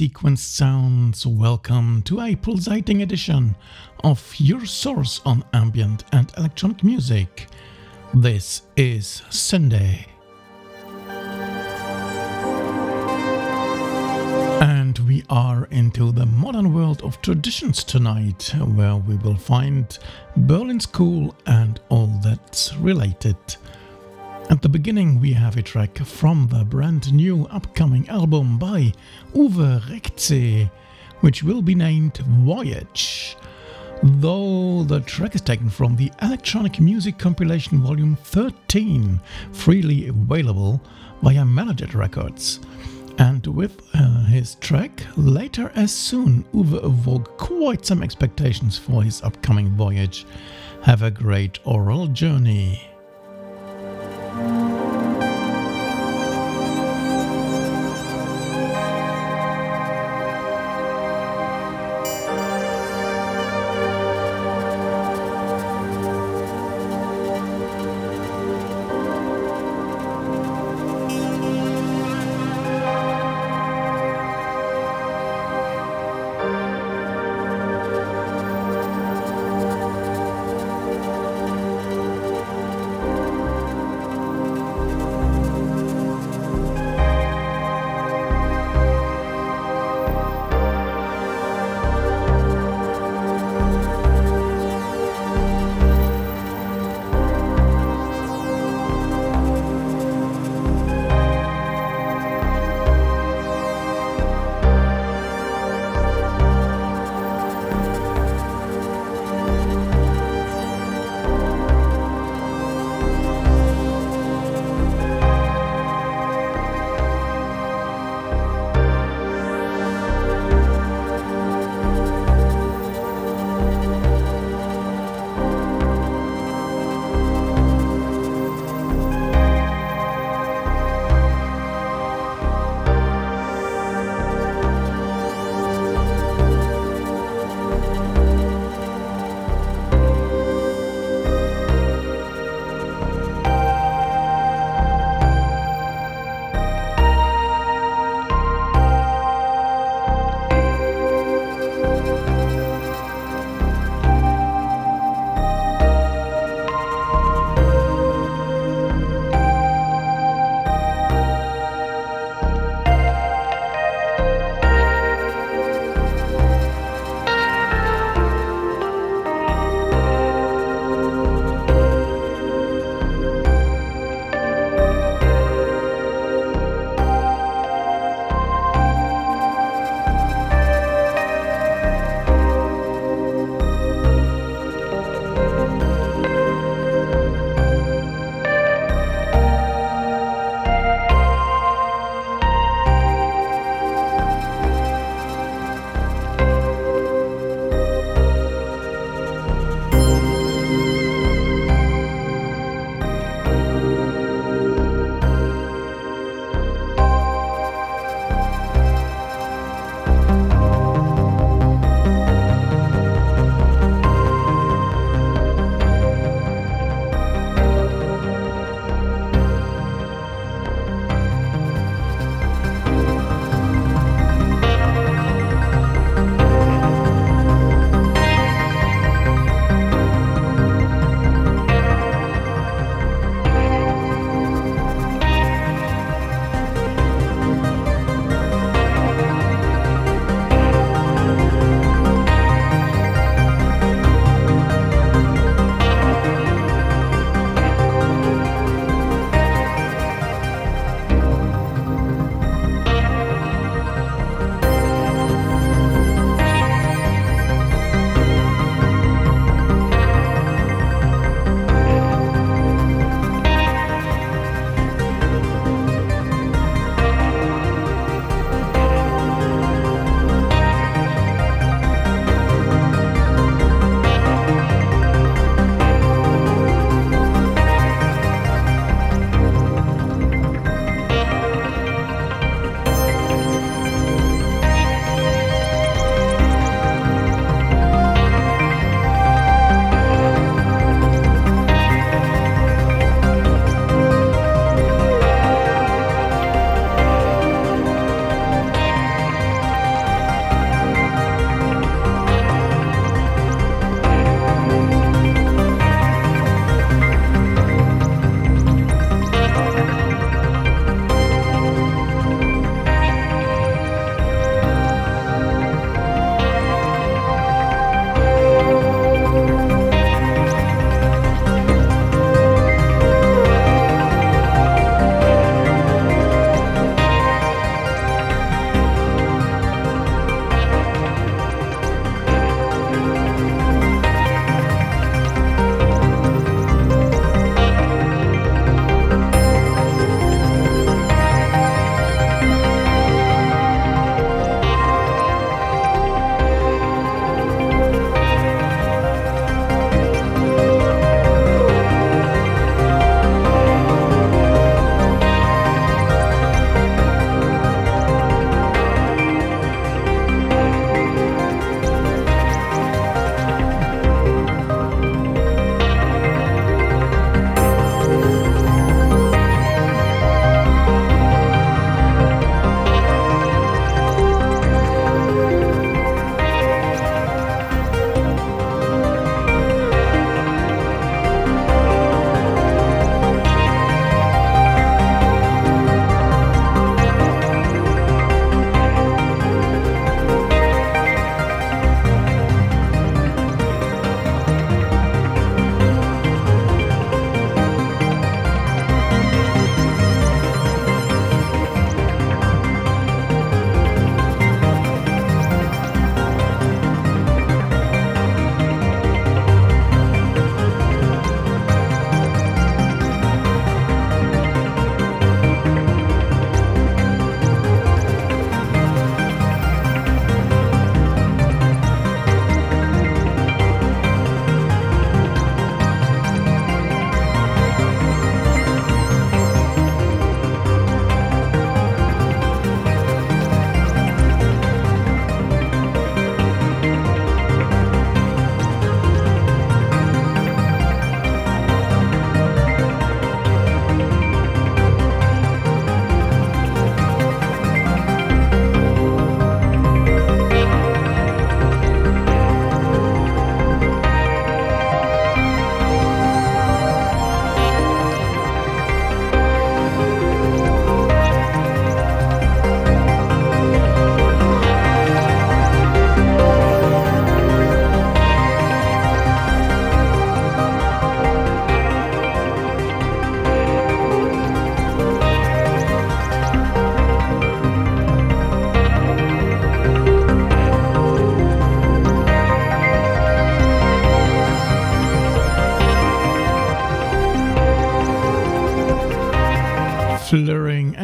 sequenced sounds. Welcome to a pulsating edition of your source on ambient and electronic music. This is syndae. And we are into the modern world of traditions tonight, where we will find Berlin School and all that's related. At the beginning, we have a track from the brand new upcoming album by Uwe Reckzeh, which will be named Voyage. Though the track is taken from the Electronic Music Compilation Volume 13, freely available via MellowJet Records. And with uh, his track, Later as Soon, Uwe awoke quite some expectations for his upcoming voyage. Have a great oral journey. Flirring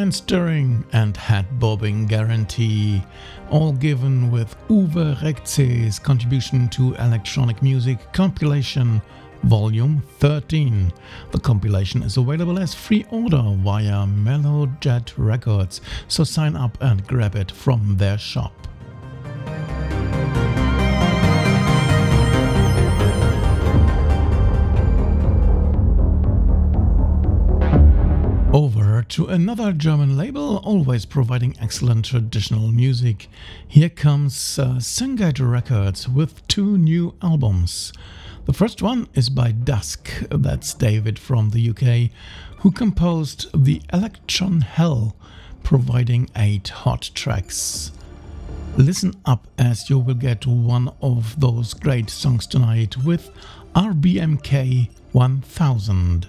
and stirring and head bobbing guarantee, all given with Uwe Reckzeh's contribution to electronic music compilation Volume 13. The compilation is available as free order via Mellowjet Records, so sign up and grab it from their shop. To another German label, always providing excellent traditional music. Here comes uh, Records with two new albums. The first one is by DASK, that's David from the UK, who composed the Electron Hell, providing eight hot tracks. Listen up as you will get one of those great songs tonight with RBMK 1000.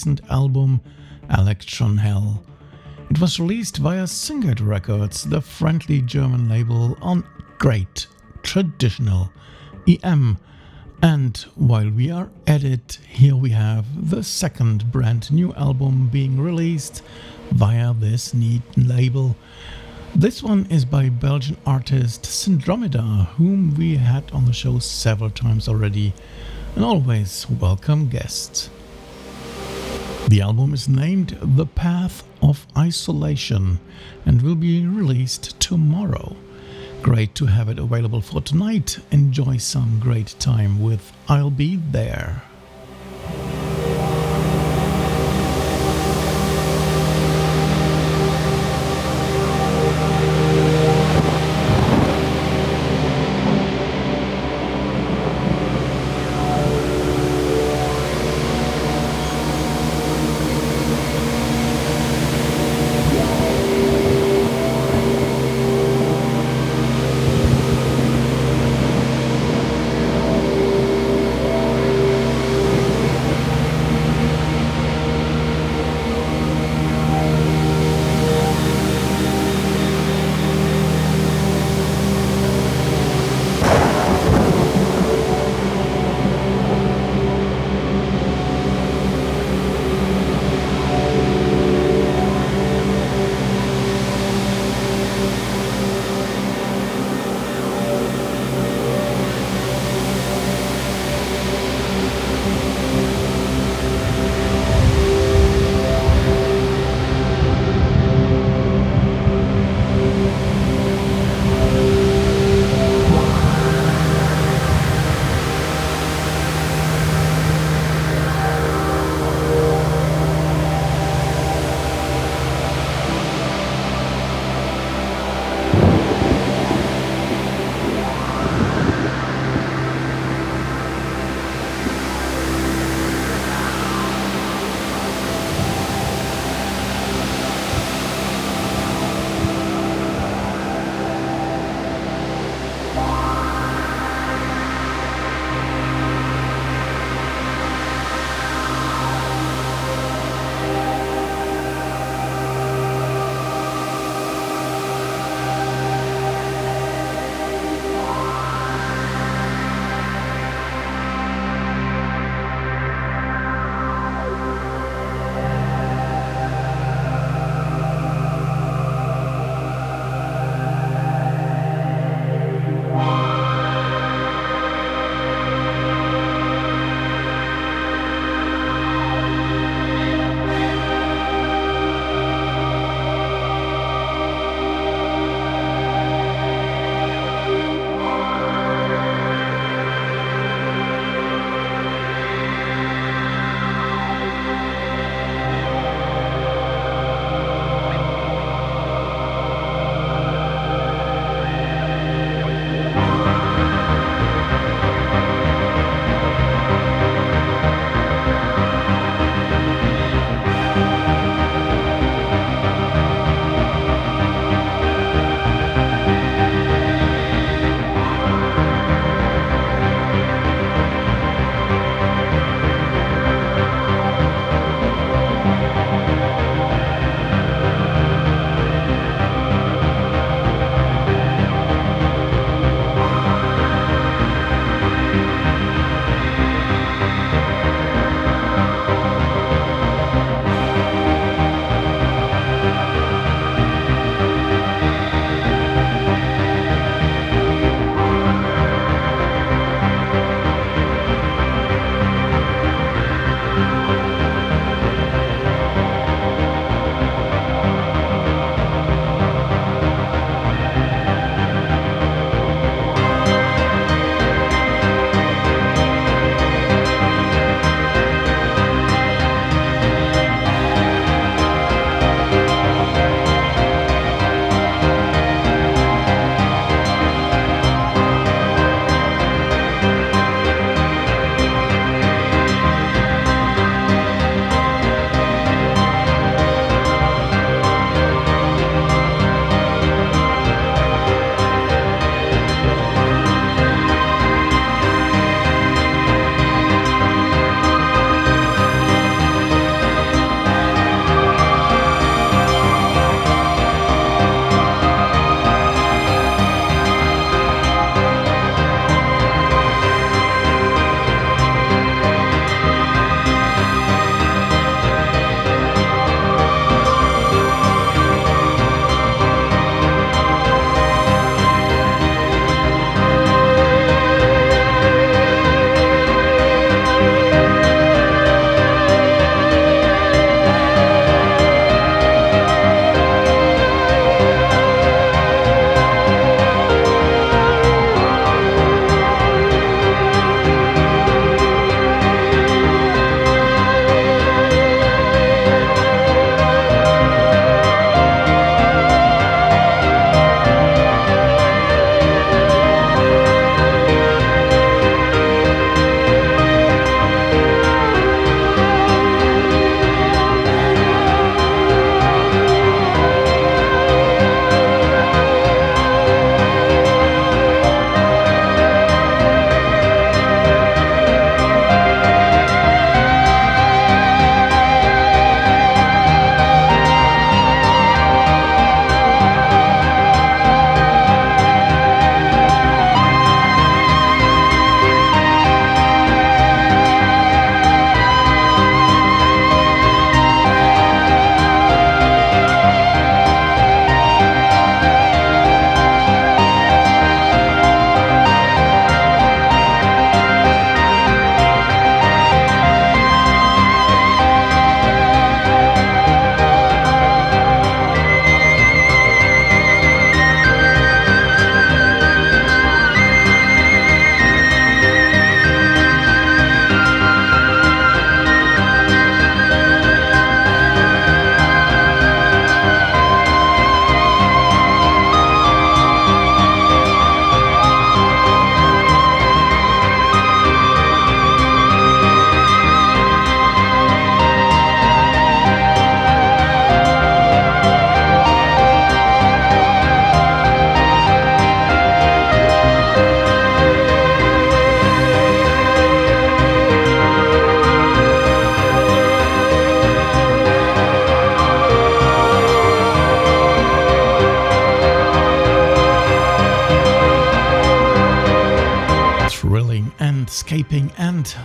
Recent album Electron Hell. It was released via Syngate Records, the friendly German label, on great traditional EM. And while we are at it, here we have the second brand new album being released via this neat label. This one is by Belgian artist Syndromeda, whom we had on the show several times already, and always welcome guests. The album is named The Path of Isolation and will be released tomorrow. Great to have it available for tonight. Enjoy some great time with I'll Be There.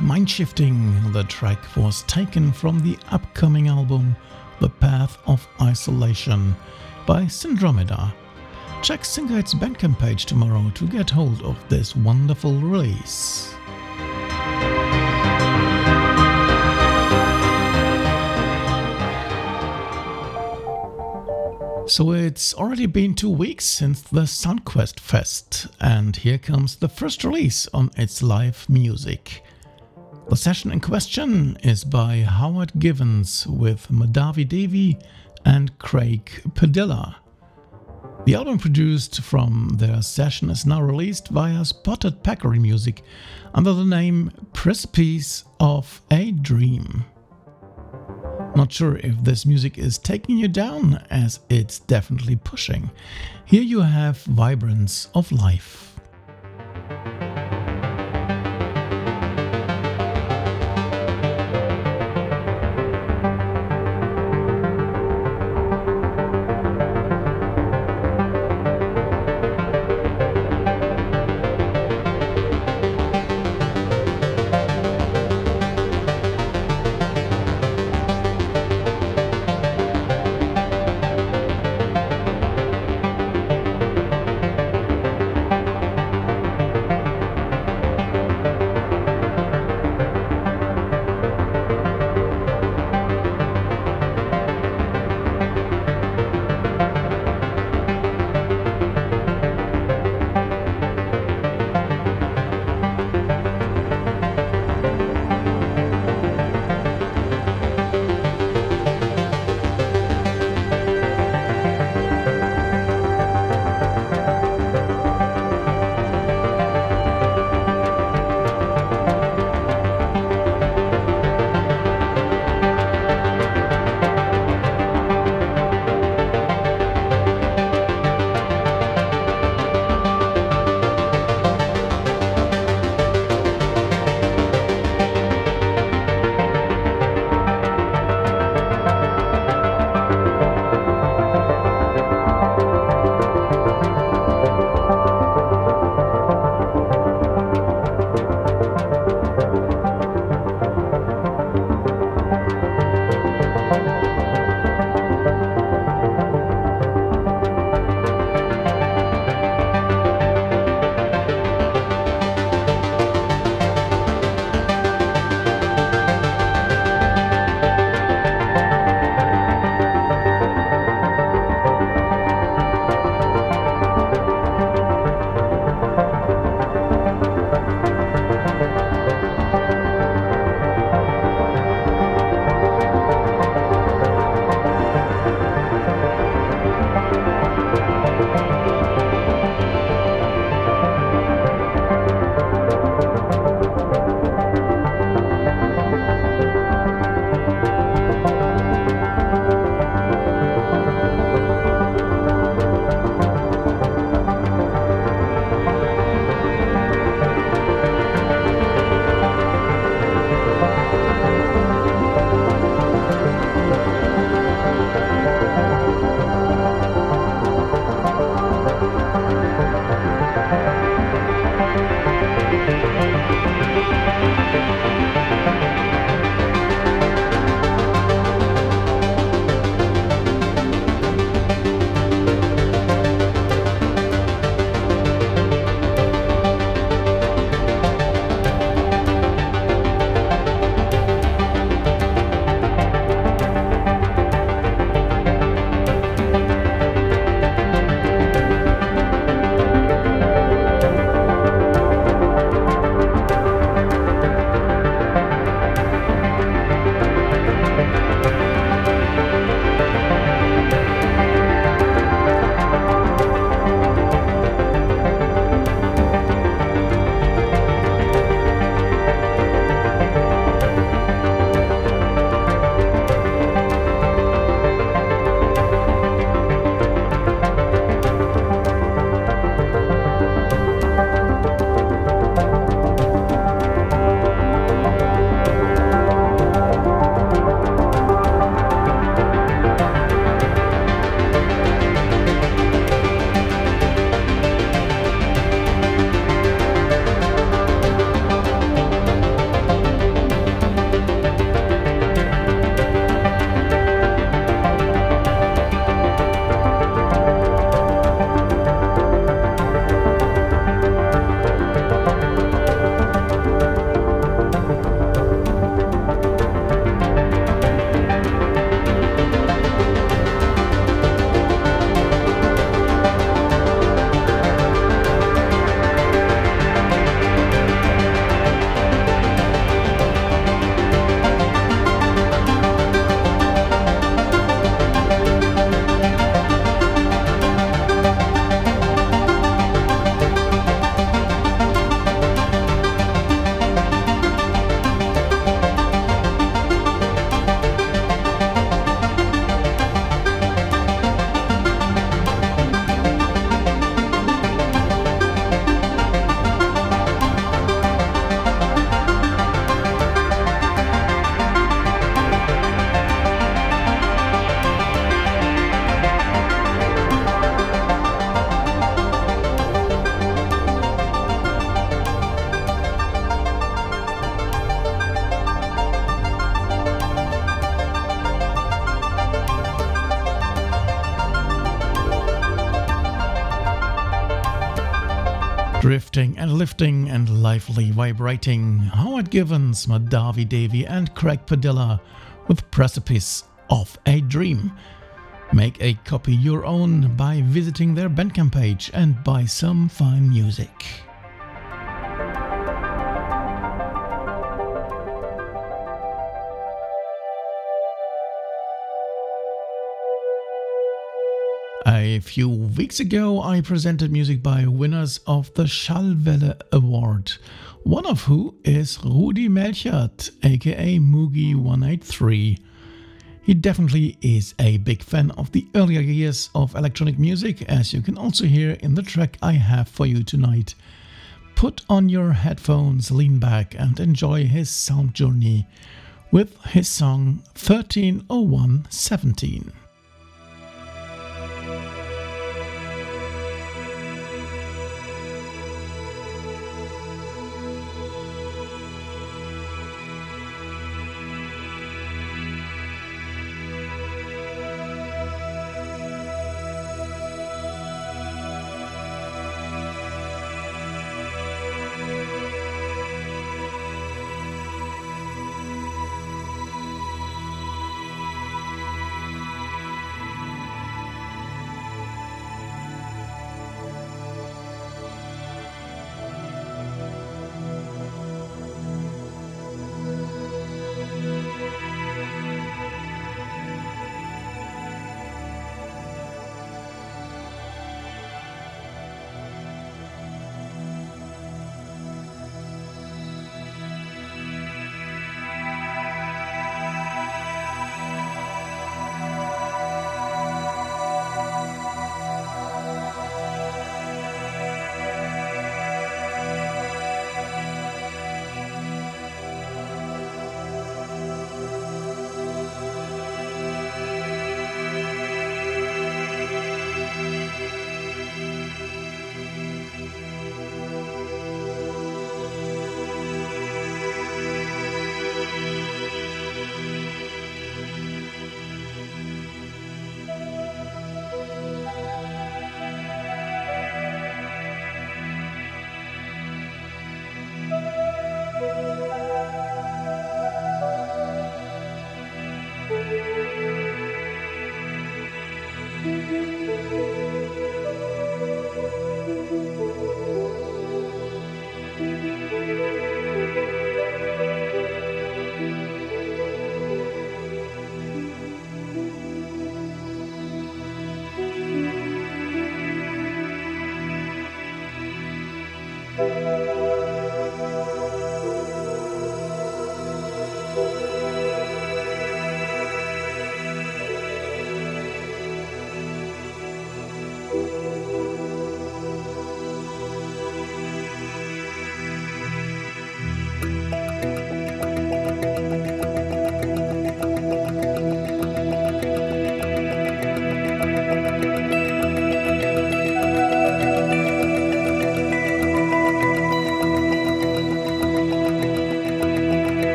Mind shifting. The track was taken from the upcoming album The Path of Isolation by Syndromeda. Check Syngate's Bandcamp page tomorrow to get hold of this wonderful release. So it's already been two weeks since the SoundQuest Fest, and here comes the first release on its live music. The session in question is by Howard Givens with Madhavi Devi and Craig Padilla. The album produced from their session is now released via Spotted Peccary Music under the name Precipice of a Dream. Not sure if this music is taking you down, as it's definitely pushing. Here you have Vibrance of Life. Drifting and lively vibrating. Howard Givens, Madhavi Devi, and Craig Padilla with Precipice of a Dream. Make a copy your own by visiting their Bandcamp page and buy some fine music. A few weeks ago, I presented music by winners of the Schallwelle Award, one of who is Rudi Melchert, aka Moogie183. He definitely is a big fan of the earlier years of electronic music, as you can also hear in the track I have for you tonight. Put on your headphones, lean back, and enjoy his sound journey with his song 130117.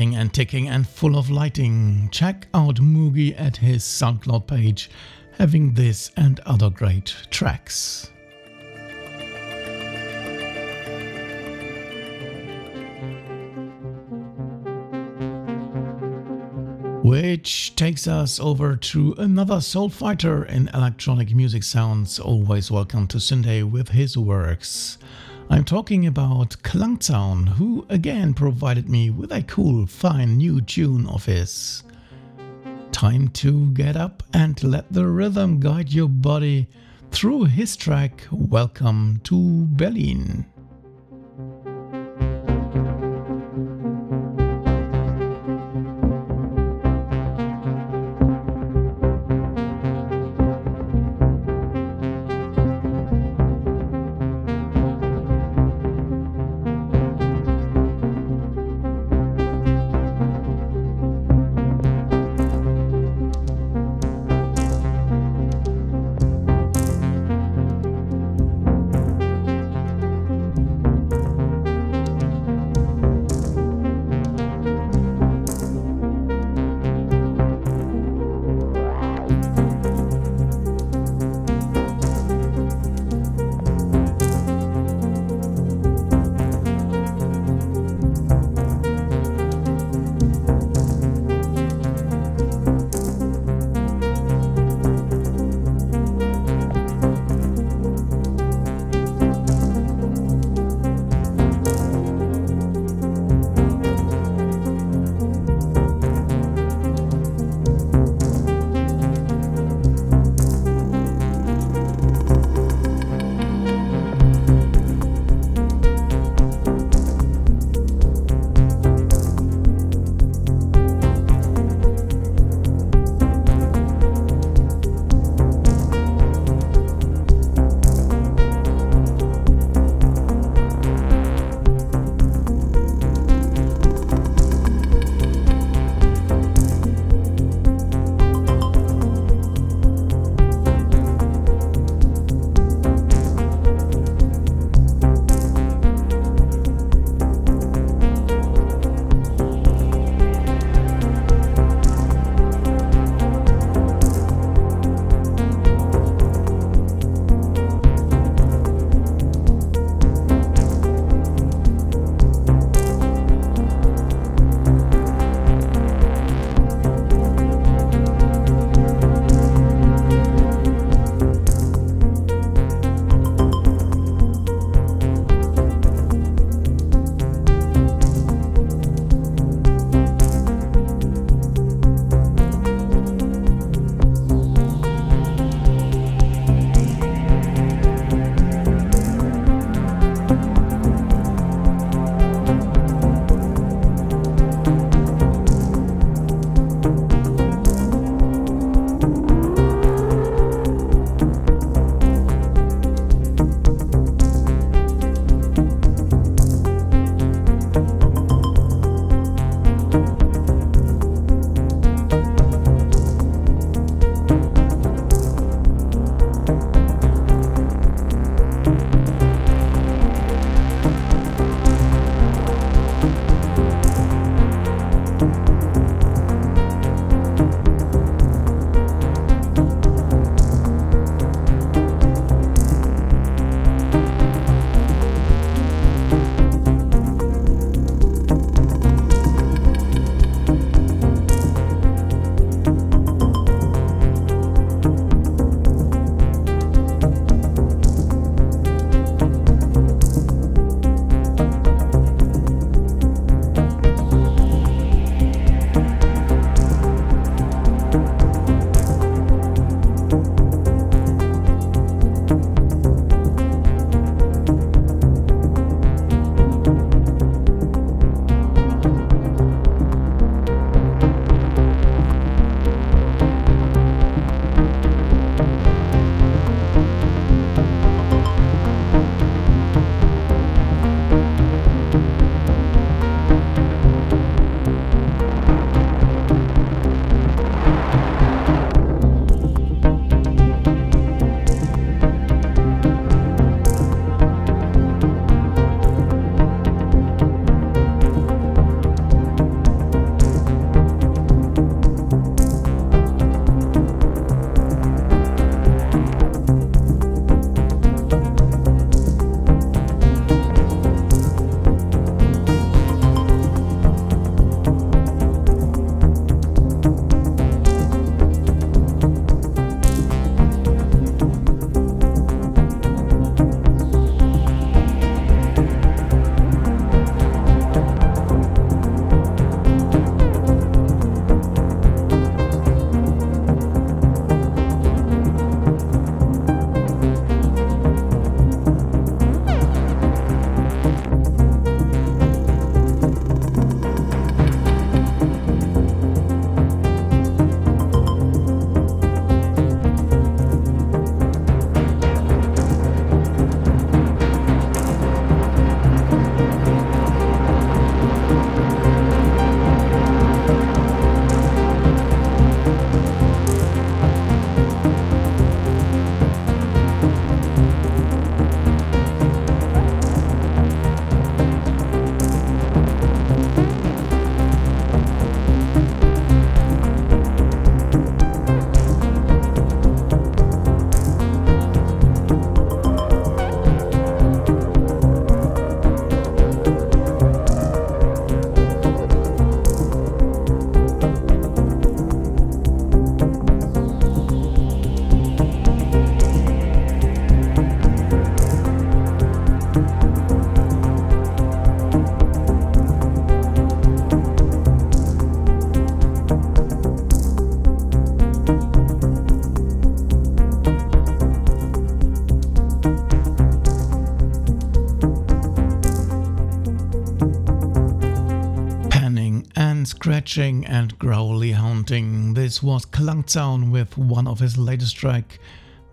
And ticking and full of lighting. Check out Moogie at his SoundCloud page, having this and other great tracks. Which takes us over to another soul fighter in electronic music sounds, always welcome to Syndae with his works. I'm talking about Klangzaun, who again provided me with a cool, fine new tune of his. Time to get up and let the rhythm guide your body through his track Welcome to Berlin. Scratching and growly haunting. This was Klangzaun with one of his latest track,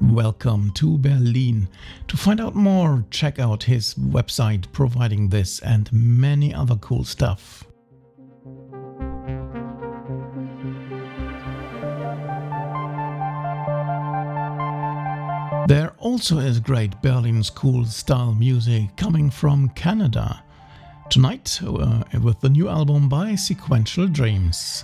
Welcome to Berlin. To find out more, check out his website providing this and many other cool stuff. There also is great Berlin school style music coming from Canada. Tonight, uh, with the new album by Sequential Dreams.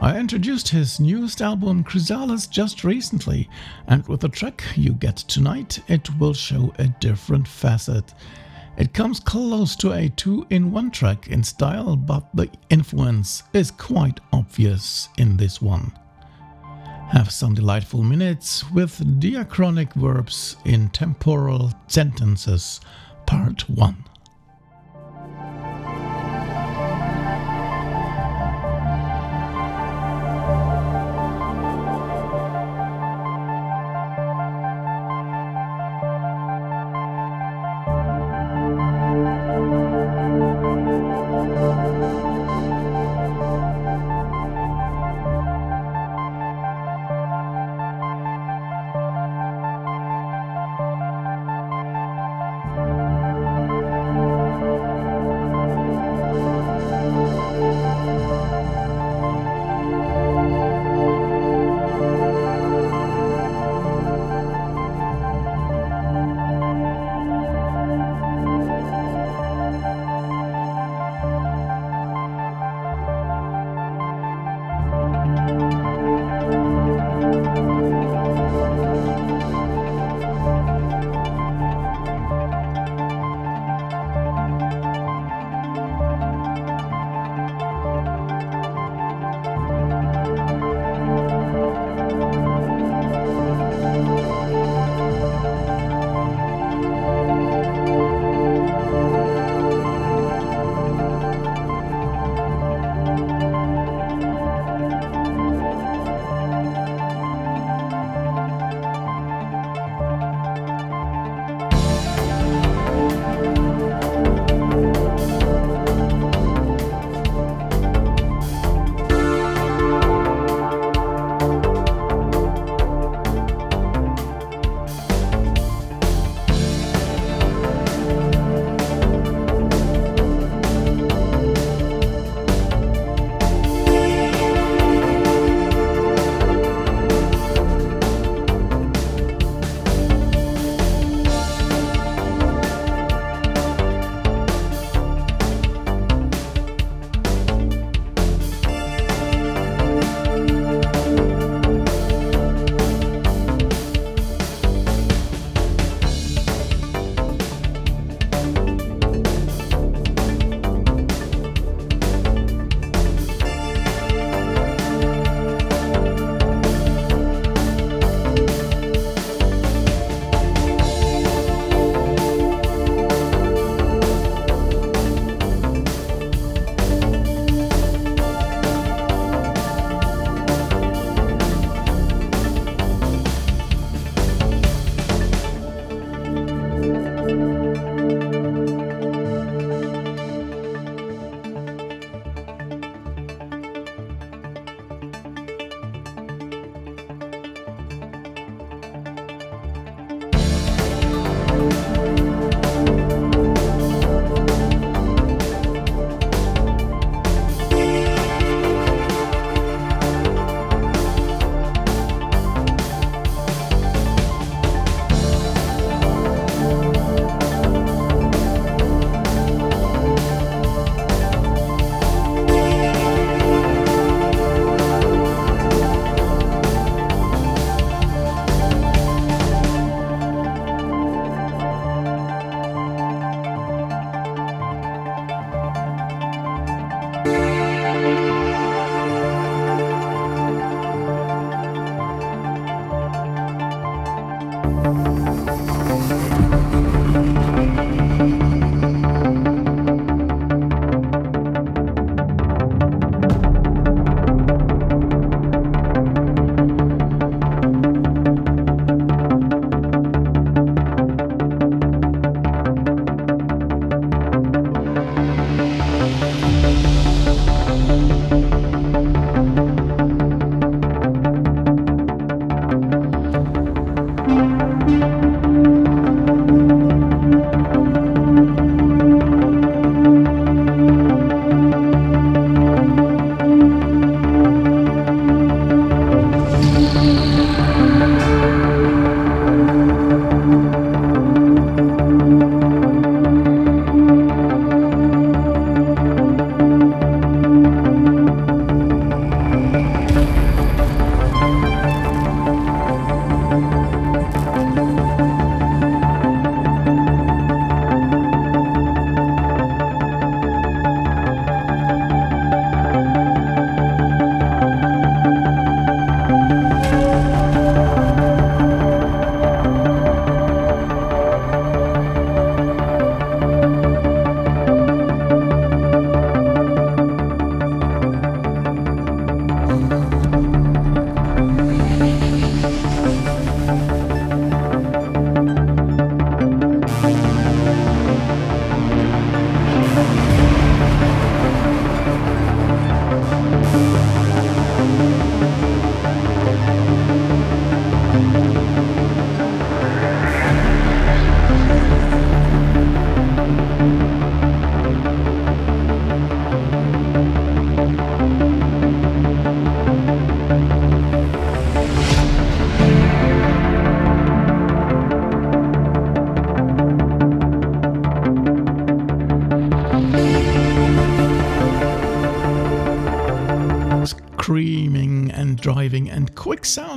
I introduced his newest album Chrysalis just recently, and with the track you get tonight, it will show a different facet. It comes close to a two in one track in style, but the influence is quite obvious in this one. Have some delightful minutes with diachronic verbs in temporal sentences, part 1.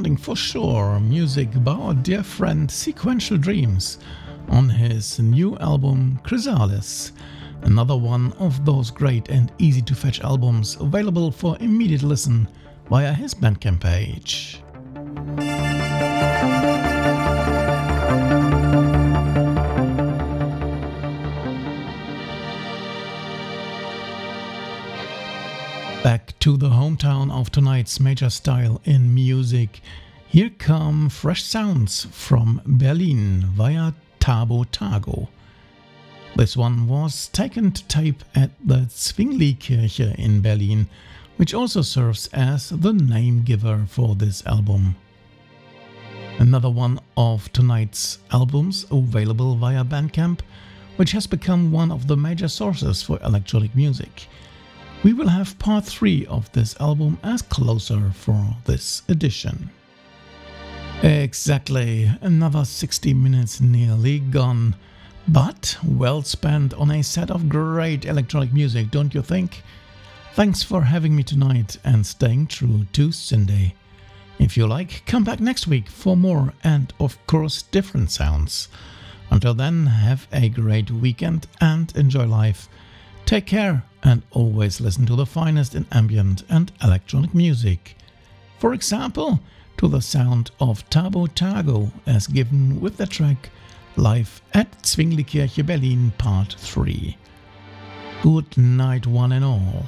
For sure. Music by our dear friend Sequential Dreams on his new album Chrysalis. Another one of those great and easy to fetch albums available for immediate listen via his Bandcamp page. To the hometown of tonight's major style in music. Here come fresh sounds from Berlin via TaboTago. This one was taken to tape at the Zwingli-Kirche in Berlin, which also serves as the name giver for this album. Another one of tonight's albums available via Bandcamp, which has become one of the major sources for electronic music. We will have part 3 of this album as closer for this edition. Exactly, another 60 minutes nearly gone, but well spent on a set of great electronic music, don't you think? Thanks for having me tonight and staying true to Syndae. If you like, come back next week for more and, of course, different sounds. Until then, have a great weekend and enjoy life. Take care and always listen to the finest in ambient and electronic music. For example, to the sound of TaboTago as given with the track Live at Zwingli Kirche Berlin Part 3. Good night, one and all.